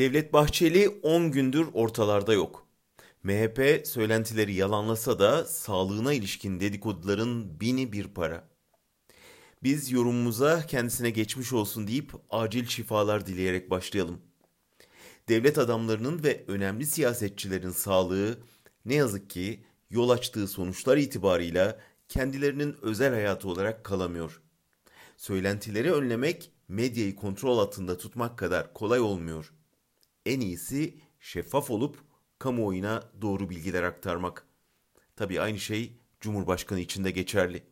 Devlet Bahçeli 10 gündür ortalarda yok. MHP söylentileri yalanlasa da sağlığına ilişkin dedikoduların bini bir para. Biz yorumumuza kendisine geçmiş olsun deyip acil şifalar dileyerek başlayalım. Devlet adamlarının ve önemli siyasetçilerin sağlığı ne yazık ki yol açtığı sonuçlar itibarıyla kendilerinin özel hayatı olarak kalamıyor. Söylentileri önlemek medyayı kontrol altında tutmak kadar kolay olmuyor. En iyisi şeffaf olup kamuoyuna doğru bilgiler aktarmak. Tabii aynı şey Cumhurbaşkanı için de geçerli.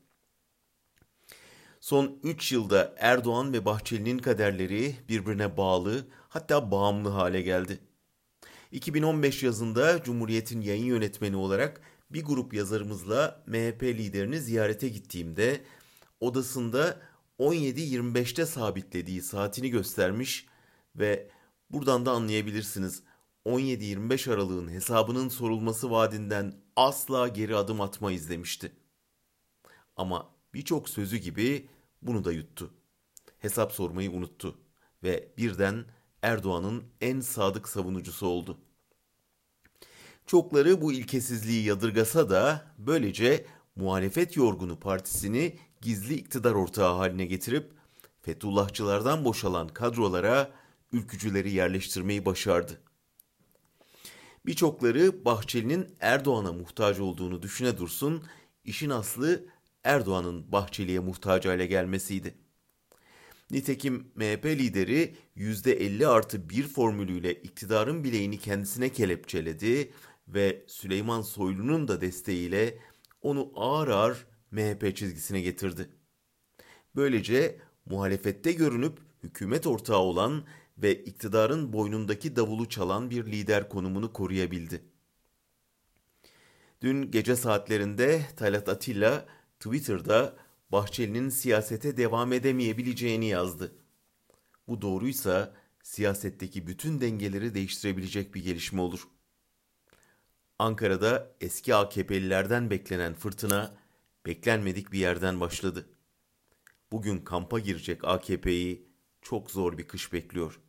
Son 3 yılda Erdoğan ve Bahçeli'nin kaderleri birbirine bağlı hatta bağımlı hale geldi. 2015 yazında Cumhuriyet'in yayın yönetmeni olarak bir grup yazarımızla MHP liderini ziyarete gittiğimde odasında 17.25'te sabitlediği saatini göstermiş ve buradan da anlayabilirsiniz 17-25 aralığın hesabının sorulması vaadinden asla geri adım atmayız demişti. Ama birçok sözü gibi bunu da yuttu. Hesap sormayı unuttu ve birden Erdoğan'ın en sadık savunucusu oldu. Çokları bu ilkesizliği yadırgasa da böylece muhalefet yorgunu partisini gizli iktidar ortağı haline getirip Fethullahçılardan boşalan kadrolara ülkücüleri yerleştirmeyi başardı. Birçokları Bahçeli'nin Erdoğan'a muhtaç olduğunu düşüne dursun, işin aslı Erdoğan'ın Bahçeli'ye muhtaç hale gelmesiydi. Nitekim MHP lideri %50 artı 1 formülüyle iktidarın bileğini kendisine kelepçeledi ve Süleyman Soylu'nun da desteğiyle onu ağır ağır MHP çizgisine getirdi. Böylece muhalefette görünüp hükümet ortağı olan ve iktidarın boynundaki davulu çalan bir lider konumunu koruyabildi. Dün gece saatlerinde Talat Atilla Twitter'da Bahçeli'nin siyasete devam edemeyebileceğini yazdı. Bu doğruysa siyasetteki bütün dengeleri değiştirebilecek bir gelişme olur. Ankara'da eski AKP'lilerden beklenen fırtına beklenmedik bir yerden başladı. Bugün kampa girecek AKP'yi çok zor bir kış bekliyor.